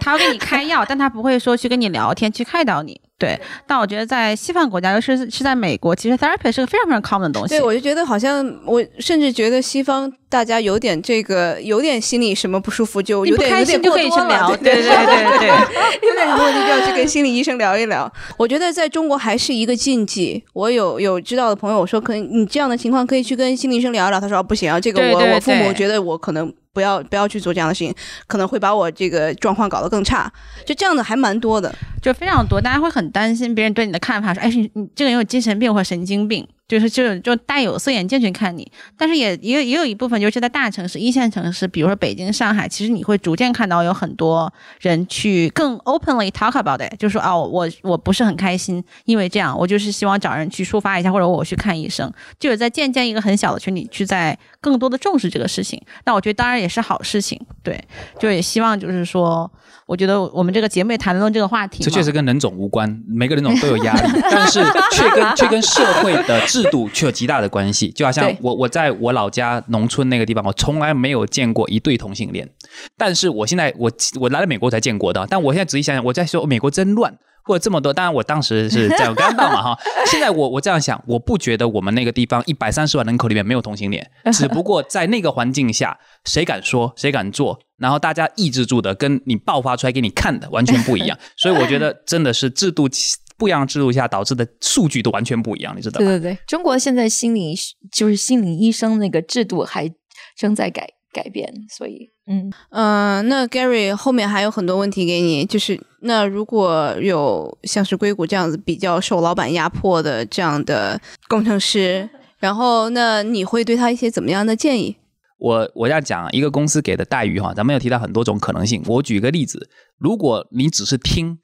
他要给你开药，但他不会说去跟你聊天，去开导你。对，但我觉得在西方国家，尤其是是在美国，其实 therapy 是个非常非常 common 的东西。对，我就觉得好像我甚至觉得西方大家有点这个，有点心里什么不舒服，就有点开心就可以去聊。对对对对对，(laughs) 有点问题就要去跟心理医生聊一聊。我觉得在中国还是一个禁忌。我有有知道的朋友我说，可以你这样的情况可以去跟心理医生聊一聊。他说不行啊，这个我我父母觉得我可能。不要不要去做这样的事情，可能会把我这个状况搞得更差。就这样的还蛮多的，就非常多，大家会很担心别人对你的看法，说，哎，你你这个人有精神病或神经病。就是就就戴有色眼镜去看你，但是也也也有一部分，就是在大城市、一线城市，比如说北京、上海，其实你会逐渐看到有很多人去更 openly talk about it，就说哦，我我不是很开心，因为这样，我就是希望找人去抒发一下，或者我去看医生，就是在渐渐一个很小的群体去在更多的重视这个事情。那我觉得当然也是好事情，对，就也希望就是说。我觉得我们这个节目也谈论这个话题，这确实跟人种无关，每个人种都有压力，(laughs) 但是却跟却跟社会的制度却有极大的关系。就好像我我在我老家农村那个地方，我从来没有见过一对同性恋，但是我现在我我来了美国才见过的。但我现在仔细想想，我在说美国真乱。或者这么多，当然我当时是这样刚到嘛哈。(laughs) 现在我我这样想，我不觉得我们那个地方一百三十万人口里面没有同性恋，(laughs) 只不过在那个环境下，谁敢说，谁敢做，然后大家抑制住的，跟你爆发出来给你看的完全不一样。(laughs) 所以我觉得真的是制度不一样制度下导致的数据都完全不一样，你知道吗？对对对，中国现在心理就是心理医生那个制度还正在改改变，所以。嗯嗯，那 Gary 后面还有很多问题给你，就是那如果有像是硅谷这样子比较受老板压迫的这样的工程师，然后那你会对他一些怎么样的建议？我我要讲一个公司给的待遇哈，咱们有提到很多种可能性。我举一个例子，如果你只是听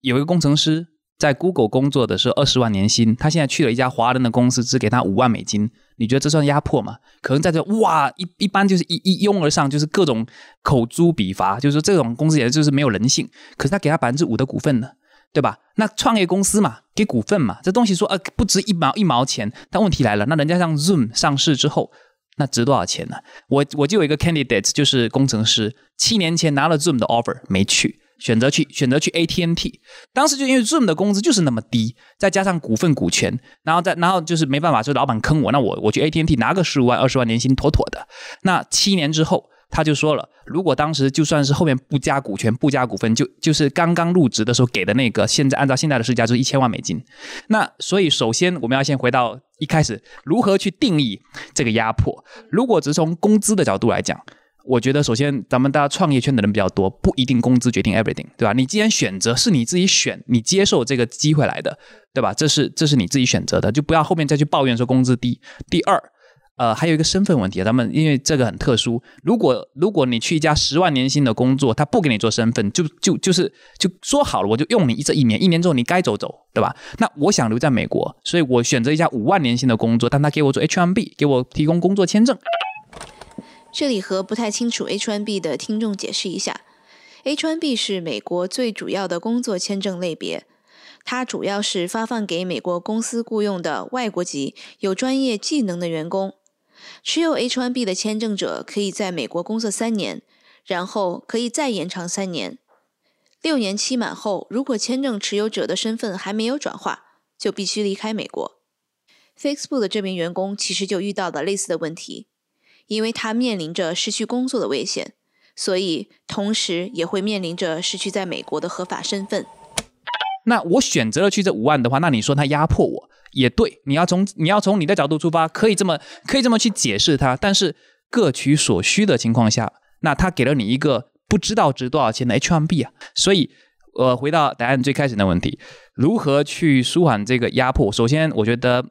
有一个工程师。在 Google 工作的是二十万年薪，他现在去了一家华人的公司，只给他五万美金。你觉得这算压迫吗？可能在这哇，一一般就是一一拥而上，就是各种口诛笔伐，就是说这种公司也就是没有人性。可是他给他百分之五的股份呢，对吧？那创业公司嘛，给股份嘛，这东西说呃不值一毛一毛钱。但问题来了，那人家让 Zoom 上市之后，那值多少钱呢？我我就有一个 candidate，就是工程师，七年前拿了 Zoom 的 offer 没去。选择去选择去 AT&T，当时就因为 Zoom 的工资就是那么低，再加上股份股权，然后再然后就是没办法，就老板坑我，那我我去 AT&T 拿个十五万二十万年薪妥妥的。那七年之后，他就说了，如果当时就算是后面不加股权不加股份，就就是刚刚入职的时候给的那个，现在按照现在的市价就是一千万美金。那所以首先我们要先回到一开始，如何去定义这个压迫？如果只是从工资的角度来讲。我觉得，首先，咱们大家创业圈的人比较多，不一定工资决定 everything，对吧？你既然选择是你自己选，你接受这个机会来的，对吧？这是这是你自己选择的，就不要后面再去抱怨说工资低。第二，呃，还有一个身份问题，咱们因为这个很特殊，如果如果你去一家十万年薪的工作，他不给你做身份，就就就是就说好了，我就用你这一年，一年之后你该走走，对吧？那我想留在美国，所以我选择一家五万年薪的工作，但他给我做 HMB，给我提供工作签证。这里和不太清楚 H1B 的听众解释一下，H1B 是美国最主要的工作签证类别，它主要是发放给美国公司雇佣的外国籍有专业技能的员工。持有 H1B 的签证者可以在美国工作三年，然后可以再延长三年。六年期满后，如果签证持有者的身份还没有转化，就必须离开美国。Facebook 的这名员工其实就遇到了类似的问题。因为他面临着失去工作的危险，所以同时也会面临着失去在美国的合法身份。那我选择了去这五万的话，那你说他压迫我也对。你要从你要从你的角度出发，可以这么可以这么去解释他。但是各取所需的情况下，那他给了你一个不知道值多少钱的 H1B 啊。所以，呃，回到答案最开始的问题，如何去舒缓这个压迫？首先，我觉得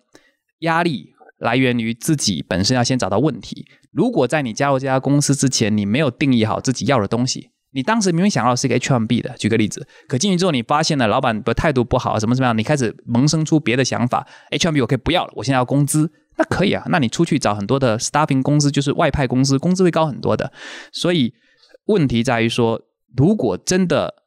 压力来源于自己本身要先找到问题。如果在你加入这家公司之前，你没有定义好自己要的东西，你当时明明想要是一个 H1B 的，举个例子，可进去之后你发现了老板的态度不好，什么什么样，你开始萌生出别的想法，H1B 我可以不要了，我现在要工资，那可以啊，那你出去找很多的 staffing 公司，就是外派公司，工资会高很多的。所以问题在于说，如果真的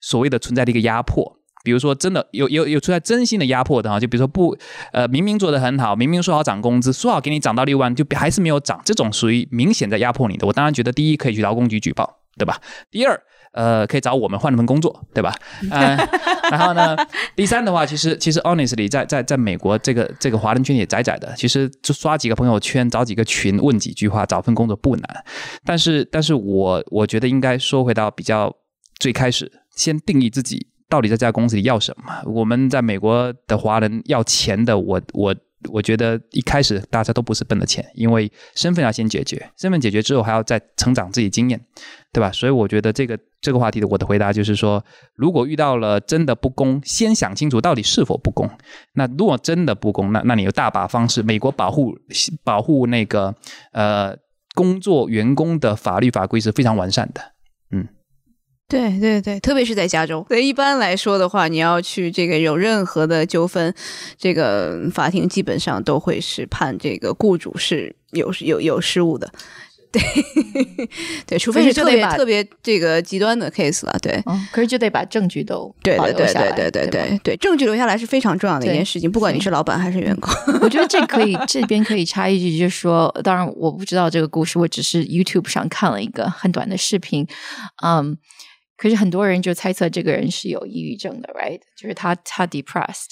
所谓的存在的一个压迫。比如说，真的有有有出在真心的压迫的哈，就比如说不，呃，明明做的很好，明明说好涨工资，说好给你涨到六万，就还是没有涨，这种属于明显在压迫你的。我当然觉得，第一可以去劳工局举报，对吧？第二，呃，可以找我们换一份工作，对吧？嗯，(laughs) 然后呢，第三的话，其实其实 honestly，在在在美国这个这个华人圈也窄窄的，其实就刷几个朋友圈，找几个群，问几句话，找份工作不难。但是，但是我我觉得应该说回到比较最开始，先定义自己。到底在这家公司里要什么？我们在美国的华人要钱的，我我我觉得一开始大家都不是奔着钱，因为身份要先解决，身份解决之后还要再成长自己经验，对吧？所以我觉得这个这个话题的我的回答就是说，如果遇到了真的不公，先想清楚到底是否不公。那如果真的不公，那那你有大把方式。美国保护保护那个呃工作员工的法律法规是非常完善的。对对对，特别是在加州。对，一般来说的话，你要去这个有任何的纠纷，这个法庭基本上都会是判这个雇主是有有有失误的。对 (laughs) 对，除非是特别特别这个极端的 case 了。对，可是就得把证据都对对对对对对对对，证据留下来是非常重要的一件事情，不管你是老板还是员工。我觉得这可以这边可以插一句，就是说，当然我不知道这个故事，我只是 YouTube 上看了一个很短的视频，嗯。可是很多人就猜测这个人是有抑郁症的，right？就是他他 depressed，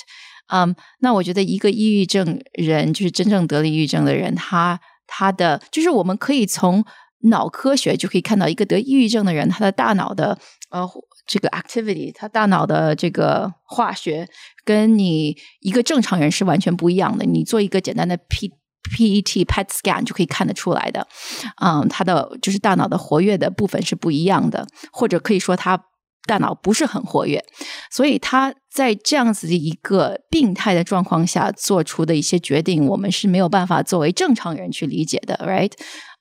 嗯，那我觉得一个抑郁症人，就是真正得了抑郁症的人，他他的就是我们可以从脑科学就可以看到，一个得抑郁症的人，他的大脑的呃这个 activity，他大脑的这个化学跟你一个正常人是完全不一样的。你做一个简单的 P。PET PET scan 就可以看得出来的，嗯，他的就是大脑的活跃的部分是不一样的，或者可以说他大脑不是很活跃，所以他在这样子的一个病态的状况下做出的一些决定，我们是没有办法作为正常人去理解的，right？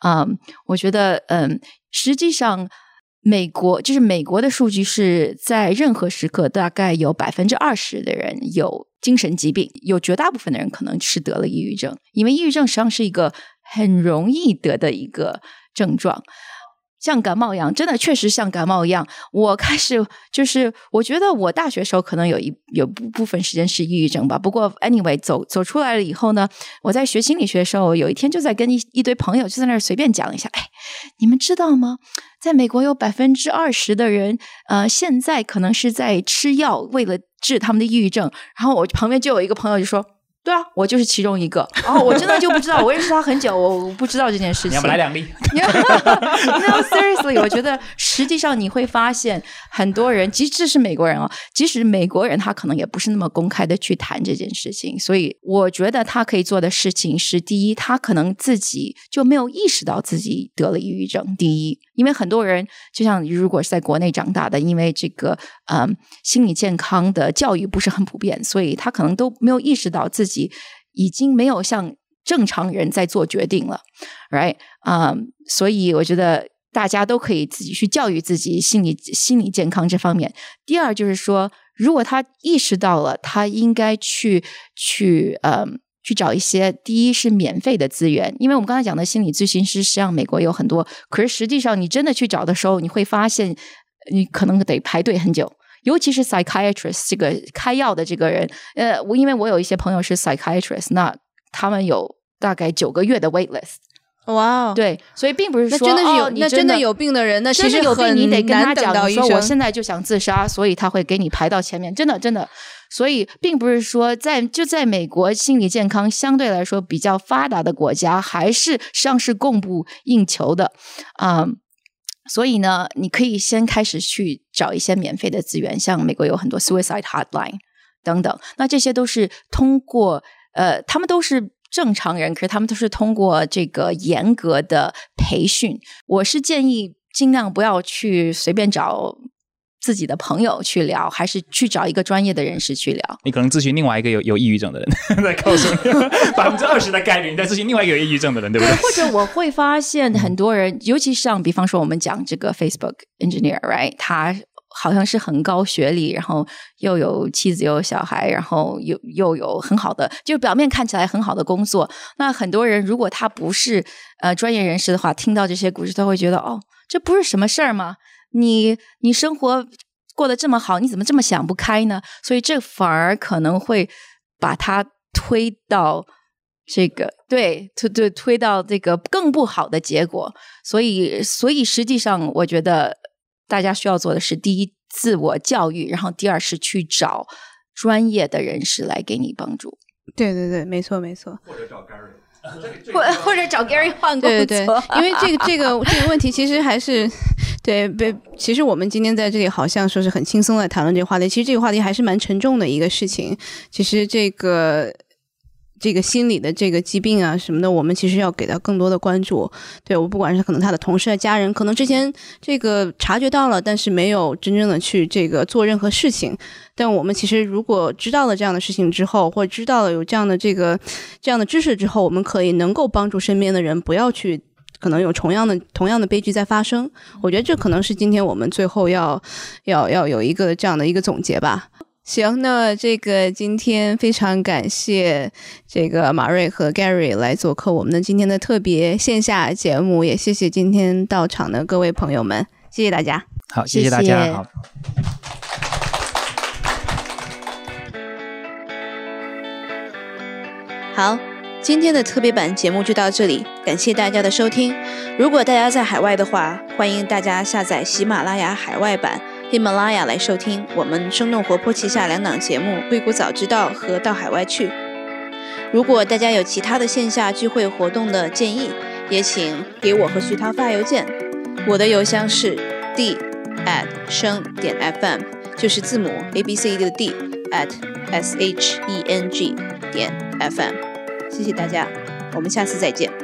嗯，我觉得，嗯，实际上。美国就是美国的数据是在任何时刻，大概有百分之二十的人有精神疾病，有绝大部分的人可能是得了抑郁症，因为抑郁症实际上是一个很容易得的一个症状。像感冒一样，真的确实像感冒一样。我开始就是，我觉得我大学时候可能有一有部部分时间是抑郁症吧。不过 anyway，走走出来了以后呢，我在学心理学的时候，有一天就在跟一一堆朋友就在那儿随便讲一下。哎，你们知道吗？在美国有百分之二十的人，呃，现在可能是在吃药，为了治他们的抑郁症。然后我旁边就有一个朋友就说。对啊，我就是其中一个。然后我真的就不知道，我认识他很久，我不知道这件事情。你要不来两粒？(laughs) No seriously，我觉得实际上你会发现，很多人，即使是美国人哦，即使美国人，他可能也不是那么公开的去谈这件事情。所以我觉得他可以做的事情是：第一，他可能自己就没有意识到自己得了抑郁症。第一，因为很多人就像如果是在国内长大的，因为这个嗯心理健康的教育不是很普遍，所以他可能都没有意识到自己。已经没有像正常人在做决定了，right？啊，所以我觉得大家都可以自己去教育自己心理心理健康这方面。第二就是说，如果他意识到了，他应该去去嗯去找一些第一是免费的资源，因为我们刚才讲的心理咨询师，实际上美国有很多，可是实际上你真的去找的时候，你会发现你可能得排队很久。尤其是 psychiatrist 这个开药的这个人，呃，我因为我有一些朋友是 psychiatrist，那他们有大概九个月的 wait list。哇，对，所以并不是说真的是有，那真的有病的人，那其实有病你得跟他讲说我现在就想自杀，所以他会给你排到前面。真的，真的，所以并不是说在就在美国心理健康相对来说比较发达的国家，还是实际上是供不应求的，啊。所以呢，你可以先开始去找一些免费的资源，像美国有很多 suicide hotline 等等。那这些都是通过呃，他们都是正常人，可是他们都是通过这个严格的培训。我是建议尽量不要去随便找。自己的朋友去聊，还是去找一个专业的人士去聊？你可能咨询另外一个有有抑郁症的人，(laughs) 在告诉你百分之二十的概率你在咨询另外一个有抑郁症的人，对不对？(laughs) 或者我会发现很多人，尤其像比方说我们讲这个 Facebook engineer，right？他好像是很高学历，然后又有妻子又有小孩，然后又又有很好的，就表面看起来很好的工作。那很多人如果他不是呃专业人士的话，听到这些故事，他会觉得哦，这不是什么事儿吗？你你生活过得这么好，你怎么这么想不开呢？所以这反而可能会把他推到这个对推对推到这个更不好的结果。所以所以实际上，我觉得大家需要做的是：第一，自我教育；然后第二是去找专业的人士来给你帮助。对对对，没错没错。或者找 Gary。或或者找 Gary 换工作，对对，(laughs) 因为这个这个这个问题其实还是对被。其实我们今天在这里好像说是很轻松的谈论这个话题，其实这个话题还是蛮沉重的一个事情。其实这个。这个心理的这个疾病啊什么的，我们其实要给到更多的关注。对我不管是可能他的同事、家人，可能之前这个察觉到了，但是没有真正的去这个做任何事情。但我们其实如果知道了这样的事情之后，或者知道了有这样的这个这样的知识之后，我们可以能够帮助身边的人不要去。可能有同样的同样的悲剧在发生，我觉得这可能是今天我们最后要要要有一个这样的一个总结吧。行，那这个今天非常感谢这个马瑞和 Gary 来做客我们的今天的特别线下节目，也谢谢今天到场的各位朋友们，谢谢大家。好，谢谢大家。好。好，今天的特别版节目就到这里，感谢大家的收听。如果大家在海外的话，欢迎大家下载喜马拉雅海外版。喜马拉雅来收听我们生动活泼旗下两档节目《硅谷早知道》和《到海外去》。如果大家有其他的线下聚会活动的建议，也请给我和徐涛发邮件。我的邮箱是 d at 声点 fm，就是字母 a b c d 的 d at s h e n g 点 fm。谢谢大家，我们下次再见。